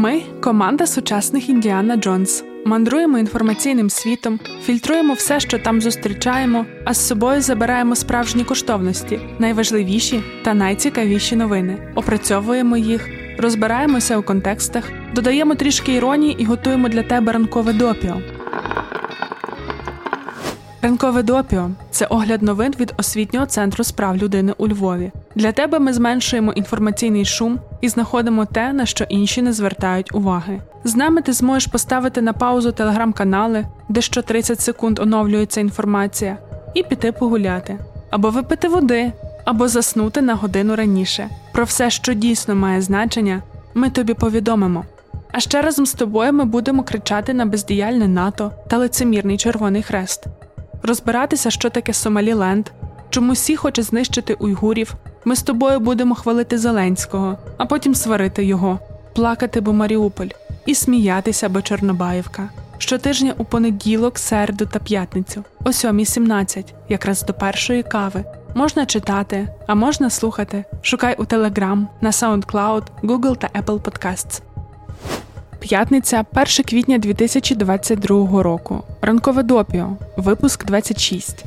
Ми команда сучасних Індіана Джонс. Мандруємо інформаційним світом, фільтруємо все, що там зустрічаємо, а з собою забираємо справжні коштовності, найважливіші та найцікавіші новини. Опрацьовуємо їх, розбираємося у контекстах, додаємо трішки іронії і готуємо для тебе ранкове допіо. Ранкове допіо це огляд новин від освітнього центру справ людини у Львові. Для тебе ми зменшуємо інформаційний шум і знаходимо те, на що інші не звертають уваги. З нами ти зможеш поставити на паузу телеграм-канали, де що 30 секунд оновлюється інформація, і піти погуляти, або випити води, або заснути на годину раніше. Про все, що дійсно має значення, ми тобі повідомимо. А ще разом з тобою ми будемо кричати на бездіяльне НАТО та лицемірний Червоний Хрест розбиратися, що таке Сомаліленд, чому всі хоче знищити уйгурів. Ми з тобою будемо хвалити Зеленського, а потім сварити його, плакати, бо Маріуполь, і сміятися, бо Чорнобаївка. Щотижня у понеділок, середу та п'ятницю, о 7.17, якраз до першої кави. Можна читати, а можна слухати. Шукай у Telegram, на SoundCloud, Google та Apple Podcasts. П'ятниця, 1 квітня 2022 року. Ранкове допіо. Випуск 26.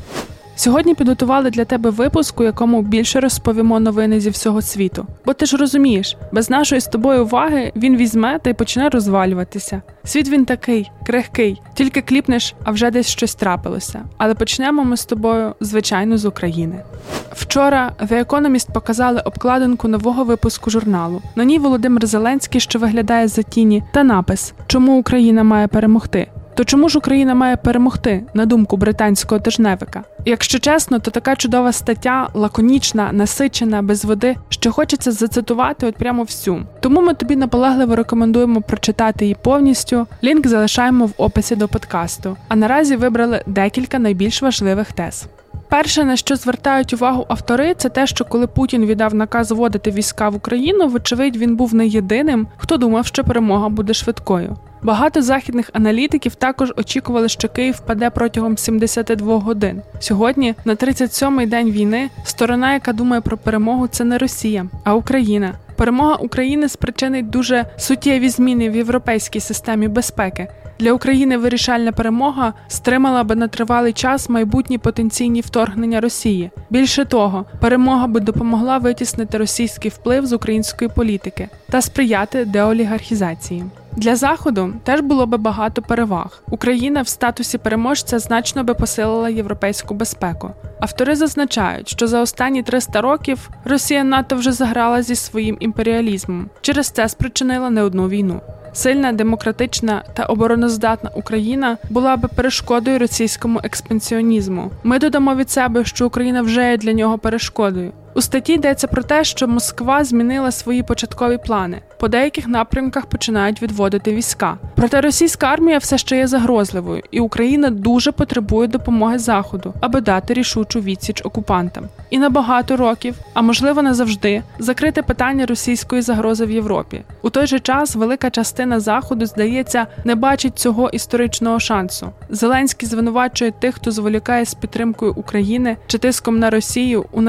Сьогодні підготували для тебе випуск, у якому більше розповімо новини зі всього світу. Бо ти ж розумієш, без нашої з тобою уваги він візьме та й почне розвалюватися. Світ він такий, крихкий, тільки кліпнеш, а вже десь щось трапилося. Але почнемо ми з тобою, звичайно, з України. Вчора The Economist показали обкладинку нового випуску журналу. На ній Володимир Зеленський, що виглядає за тіні, та напис Чому Україна має перемогти. То чому ж Україна має перемогти, на думку британського тижневика? Якщо чесно, то така чудова стаття, лаконічна, насичена, без води, що хочеться зацитувати от прямо всю. Тому ми тобі наполегливо рекомендуємо прочитати її повністю. Лінк залишаємо в описі до подкасту. А наразі вибрали декілька найбільш важливих тез. Перше, на що звертають увагу автори, це те, що коли Путін віддав наказ вводити війська в Україну, вочевидь, він був не єдиним, хто думав, що перемога буде швидкою. Багато західних аналітиків також очікували, що Київ впаде протягом 72 годин. Сьогодні, на 37-й день війни, сторона, яка думає про перемогу, це не Росія, а Україна. Перемога України спричинить дуже суттєві зміни в європейській системі безпеки. Для України вирішальна перемога стримала би на тривалий час майбутні потенційні вторгнення Росії. Більше того, перемога би допомогла витіснити російський вплив з української політики та сприяти деолігархізації. Для заходу теж було би багато переваг. Україна в статусі переможця значно би посилила європейську безпеку. Автори зазначають, що за останні 300 років Росія НАТО вже заграла зі своїм імперіалізмом. Через це спричинила не одну війну. Сильна, демократична та обороноздатна Україна була би перешкодою російському експансіонізму. Ми додамо від себе, що Україна вже є для нього перешкодою. У статті йдеться про те, що Москва змінила свої початкові плани. По деяких напрямках починають відводити війська. Проте російська армія все ще є загрозливою, і Україна дуже потребує допомоги Заходу, аби дати рішучу відсіч окупантам. І на багато років, а можливо назавжди, закрити питання російської загрози в Європі. У той же час велика частина заходу, здається, не бачить цього історичного шансу. Зеленський звинувачує тих, хто зволікає з підтримкою України чи тиском на Росію у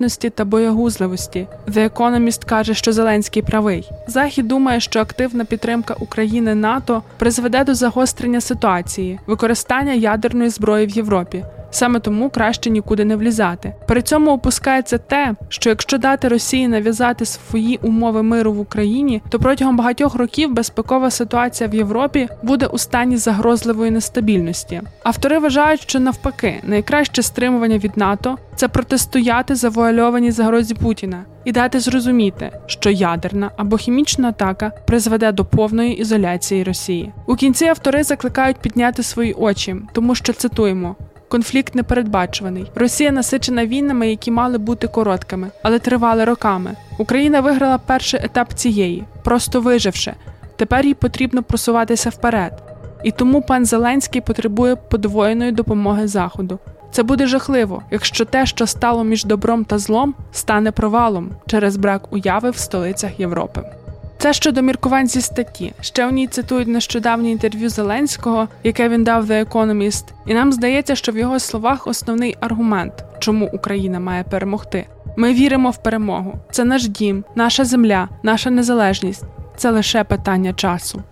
недалекоглядності та боягузливості. The Economist каже, що Зеленський правий. Захід думає, що активна підтримка України НАТО призведе до загострення ситуації, використання ядерної зброї в Європі. Саме тому краще нікуди не влізати. При цьому опускається те, що якщо дати Росії нав'язати свої умови миру в Україні, то протягом багатьох років безпекова ситуація в Європі буде у стані загрозливої нестабільності. Автори вважають, що навпаки найкраще стримування від НАТО це протистояти завуальованій загрозі Путіна і дати зрозуміти, що ядерна або хімічна атака призведе до повної ізоляції Росії. У кінці автори закликають підняти свої очі, тому що цитуємо. Конфлікт непередбачуваний. Росія насичена війнами, які мали бути короткими, але тривали роками. Україна виграла перший етап цієї, просто виживши. Тепер їй потрібно просуватися вперед. І тому пан Зеленський потребує подвоєної допомоги Заходу. Це буде жахливо, якщо те, що стало між добром та злом, стане провалом через брак уяви в столицях Європи. Це щодо міркувань зі статті. Ще в ній цитують нещодавнє інтерв'ю Зеленського, яке він дав The Economist, і нам здається, що в його словах основний аргумент, чому Україна має перемогти. Ми віримо в перемогу. Це наш дім, наша земля, наша незалежність. це лише питання часу.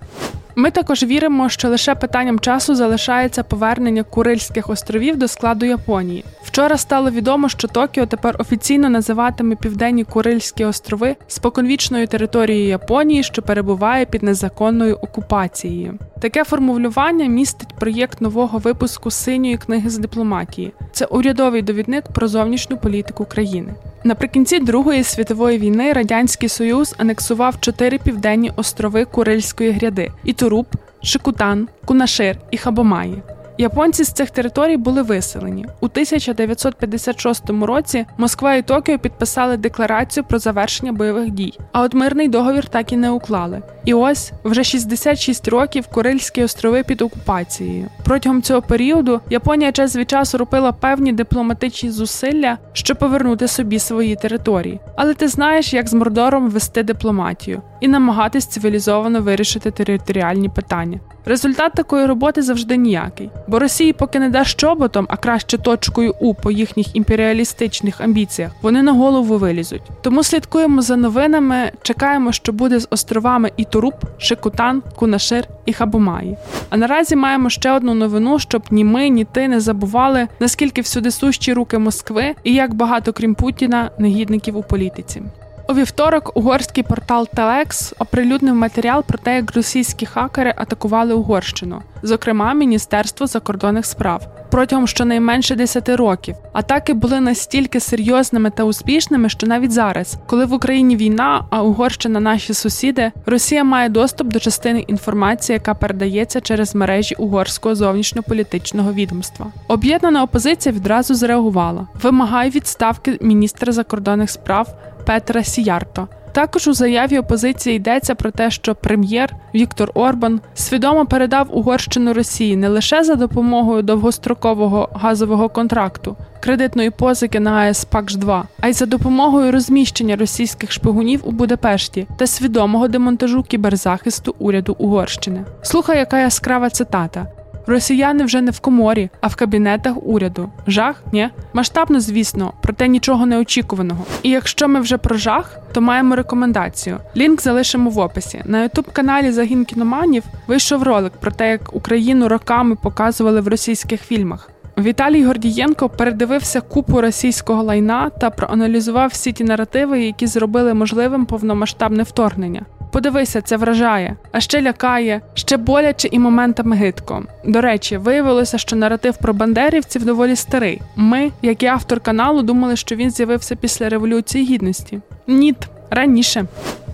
Ми також віримо, що лише питанням часу залишається повернення Курильських островів до складу Японії. Вчора стало відомо, що Токіо тепер офіційно називатиме Південні Курильські острови споконвічною територією Японії, що перебуває під незаконною окупацією. Таке формулювання містить проєкт нового випуску синьої книги з дипломатії. Це урядовий довідник про зовнішню політику країни. Наприкінці Другої світової війни Радянський Союз анексував чотири південні острови Курильської гряди: Ітуруп, Шикутан, Кунашир і Хабомаї. Японці з цих територій були виселені у 1956 році. Москва і Токіо підписали декларацію про завершення бойових дій, а от мирний договір так і не уклали. І ось вже 66 років Курильські острови під окупацією. Протягом цього періоду Японія час від часу робила певні дипломатичні зусилля, щоб повернути собі свої території. Але ти знаєш, як з Мордором вести дипломатію і намагатись цивілізовано вирішити територіальні питання. Результат такої роботи завжди ніякий, бо Росії поки не дасть чоботом, а краще точкою У по їхніх імперіалістичних амбіціях, вони на голову вилізуть. Тому слідкуємо за новинами, чекаємо, що буде з островами Ітуруп, Шикутан, Кунашир і Хабумаї. А наразі маємо ще одну новину, щоб ні ми, ні ти не забували, наскільки всюди сущі руки Москви і як багато крім Путіна негідників у політиці. У вівторок угорський портал Телекс оприлюднив матеріал про те, як російські хакери атакували Угорщину, зокрема Міністерство закордонних справ. Протягом щонайменше 10 років атаки були настільки серйозними та успішними, що навіть зараз, коли в Україні війна, а Угорщина наші сусіди, Росія має доступ до частини інформації, яка передається через мережі угорського зовнішньополітичного відомства. Об'єднана опозиція відразу зреагувала: вимагає відставки міністра закордонних справ. Петра Сіярто. Також у заяві опозиції йдеться про те, що прем'єр Віктор Орбан свідомо передав Угорщину Росії не лише за допомогою довгострокового газового контракту, кредитної позики на АЕС пакш 2 а й за допомогою розміщення російських шпигунів у Будапешті та свідомого демонтажу кіберзахисту уряду Угорщини. Слухай, яка яскрава цитата. Росіяни вже не в коморі, а в кабінетах уряду. Жах? Ні? Масштабно, звісно, проте нічого неочікуваного. І якщо ми вже про жах, то маємо рекомендацію. Лінк залишимо в описі. На ютуб-каналі Загін кіноманів вийшов ролик про те, як Україну роками показували в російських фільмах. Віталій Гордієнко передивився купу російського лайна та проаналізував всі ті наративи, які зробили можливим повномасштабне вторгнення. Подивися, це вражає, а ще лякає, ще боляче і моментами гидко. До речі, виявилося, що наратив про бандерівців доволі старий. Ми, як і автор каналу, думали, що він з'явився після революції гідності. Ніт, раніше.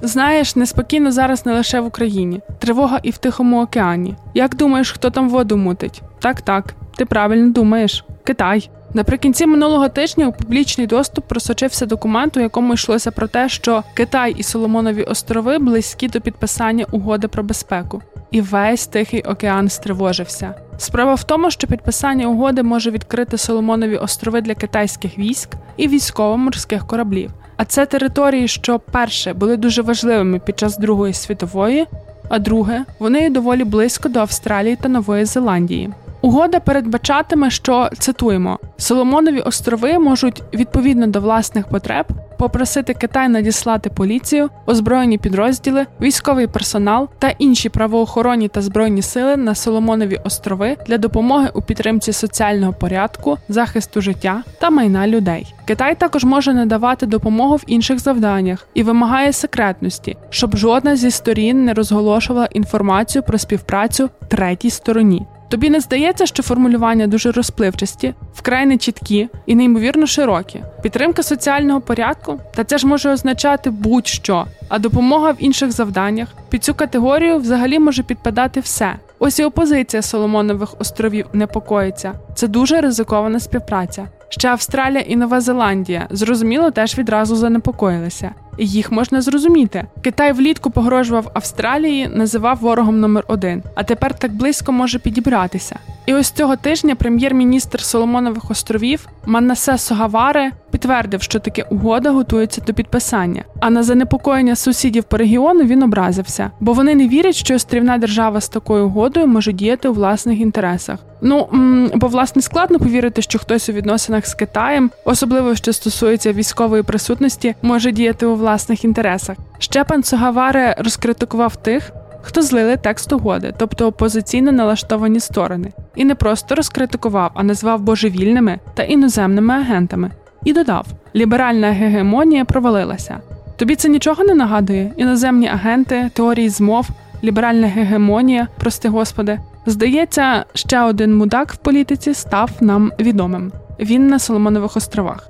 Знаєш, неспокійно зараз не лише в Україні, тривога і в Тихому океані. Як думаєш, хто там воду мутить? Так, так, ти правильно думаєш. Китай. Наприкінці минулого тижня у публічний доступ просочився документ, у якому йшлося про те, що Китай і Соломонові острови близькі до підписання угоди про безпеку, і весь Тихий океан стривожився. Справа в тому, що підписання угоди може відкрити Соломонові острови для китайських військ і військово-морських кораблів. А це території, що перше були дуже важливими під час Другої світової, а друге, вони доволі близько до Австралії та Нової Зеландії. Угода передбачатиме, що цитуємо Соломонові острови можуть відповідно до власних потреб попросити Китай надіслати поліцію, озброєні підрозділи, військовий персонал та інші правоохоронні та збройні сили на Соломонові острови для допомоги у підтримці соціального порядку, захисту життя та майна людей. Китай також може надавати допомогу в інших завданнях і вимагає секретності, щоб жодна зі сторін не розголошувала інформацію про співпрацю третій стороні. Тобі не здається, що формулювання дуже розпливчасті, вкрай нечіткі і неймовірно широкі. Підтримка соціального порядку, та це ж може означати будь-що, а допомога в інших завданнях. Під цю категорію взагалі може підпадати все. Ось і опозиція Соломонових островів непокоїться. Це дуже ризикована співпраця. Ще Австралія і Нова Зеландія зрозуміло теж відразу занепокоїлися. Їх можна зрозуміти. Китай влітку погрожував Австралії, називав ворогом номер один, а тепер так близько може підібратися. І ось цього тижня прем'єр-міністр Соломонових островів Маннасе Согаваре підтвердив, що таке угода готується до підписання. А на занепокоєння сусідів по регіону він образився, бо вони не вірять, що острівна держава з такою угодою може діяти у власних інтересах. Ну бо власне складно повірити, що хтось у відносинах з Китаєм, особливо що стосується військової присутності, може діяти у власних інтересах. Щепан Сугаваре розкритикував тих, хто злили текст угоди, тобто опозиційно налаштовані сторони, і не просто розкритикував, а назвав божевільними та іноземними агентами. І додав: ліберальна гегемонія провалилася. Тобі це нічого не нагадує? Іноземні агенти, теорії змов, ліберальна гегемонія, прости господи. Здається, ще один мудак в політиці став нам відомим. Він на Соломонових островах.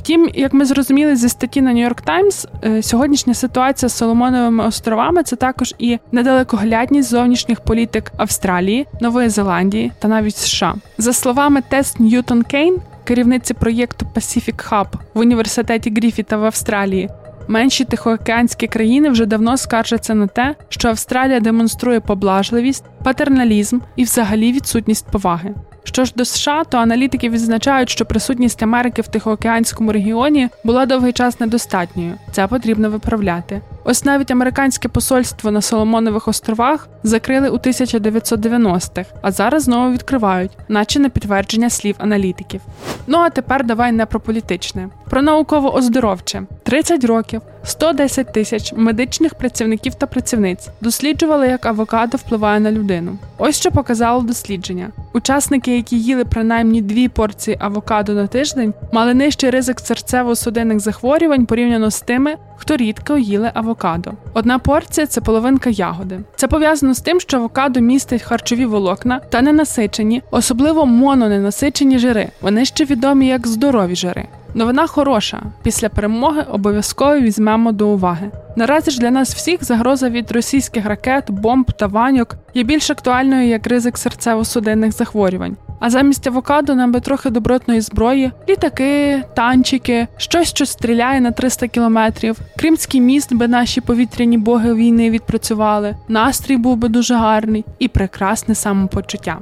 Втім, як ми зрозуміли зі статті на Нью-Йорк Таймс, е, сьогоднішня ситуація з Соломоновими островами це також і недалекоглядність зовнішніх політик Австралії, Нової Зеландії та навіть США. За словами Тес Ньютон Кейн, керівниці проєкту Pacific Hub в університеті Гріфіта в Австралії, Менші тихоокеанські країни вже давно скаржаться на те, що Австралія демонструє поблажливість, патерналізм і взагалі відсутність поваги. Що ж до США, то аналітики відзначають, що присутність Америки в Тихоокеанському регіоні була довгий час недостатньою. Це потрібно виправляти. Ось навіть американське посольство на Соломонових островах закрили у 1990-х, а зараз знову відкривають, наче на підтвердження слів аналітиків. Ну а тепер давай не про політичне, про науково-оздоровче. 30 років, 110 тисяч медичних працівників та працівниць досліджували, як авокадо впливає на людину. Ось що показало дослідження. Учасники, які їли принаймні дві порції авокадо на тиждень, мали нижчий ризик серцево-судинних захворювань порівняно з тими, хто рідко їли авокадо. Одна порція це половинка ягоди. Це пов'язано з тим, що авокадо містить харчові волокна та ненасичені, особливо мононенасичені жири. Вони ще відомі як здорові жири. Новина хороша. Після перемоги обов'язково візьмемо до уваги. Наразі ж для нас всіх загроза від російських ракет, бомб та ваньок є більш актуальною як ризик серцево-судинних захворювань. А замість авокадо нам би трохи добротної зброї, літаки, танчики, щось, що стріляє на 300 кілометрів. Кримський міст би наші повітряні боги війни відпрацювали. Настрій був би дуже гарний і прекрасне самопочуття.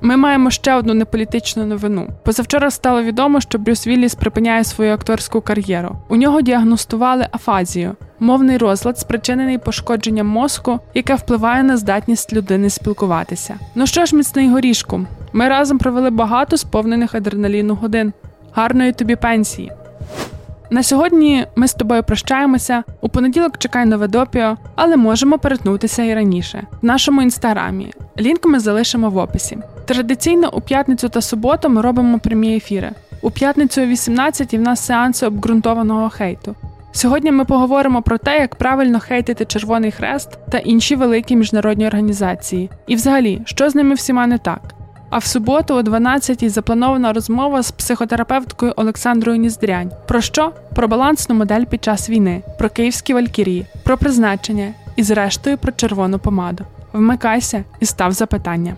Ми маємо ще одну неполітичну новину. Позавчора стало відомо, що Брюс Вілліс припиняє свою акторську кар'єру. У нього діагностували афазію, мовний розлад, спричинений пошкодженням мозку, яке впливає на здатність людини спілкуватися. Ну що ж, міцний горішку, ми разом провели багато сповнених адреналіну годин. Гарної тобі пенсії! На сьогодні ми з тобою прощаємося. У понеділок чекай нове допіо, але можемо перетнутися і раніше. В нашому інстаграмі. Лінк ми залишимо в описі. Традиційно у п'ятницю та суботу ми робимо прямі ефіри. У п'ятницю о 18 в нас сеанси обґрунтованого хейту. Сьогодні ми поговоримо про те, як правильно хейтити Червоний Хрест та інші великі міжнародні організації, і взагалі, що з ними всіма не так. А в суботу, о 12-й запланована розмова з психотерапевткою Олександрою Ніздрянь. Про що? Про балансну модель під час війни, про київські валькірії, про призначення і, зрештою, про червону помаду. Вмикайся і став запитання.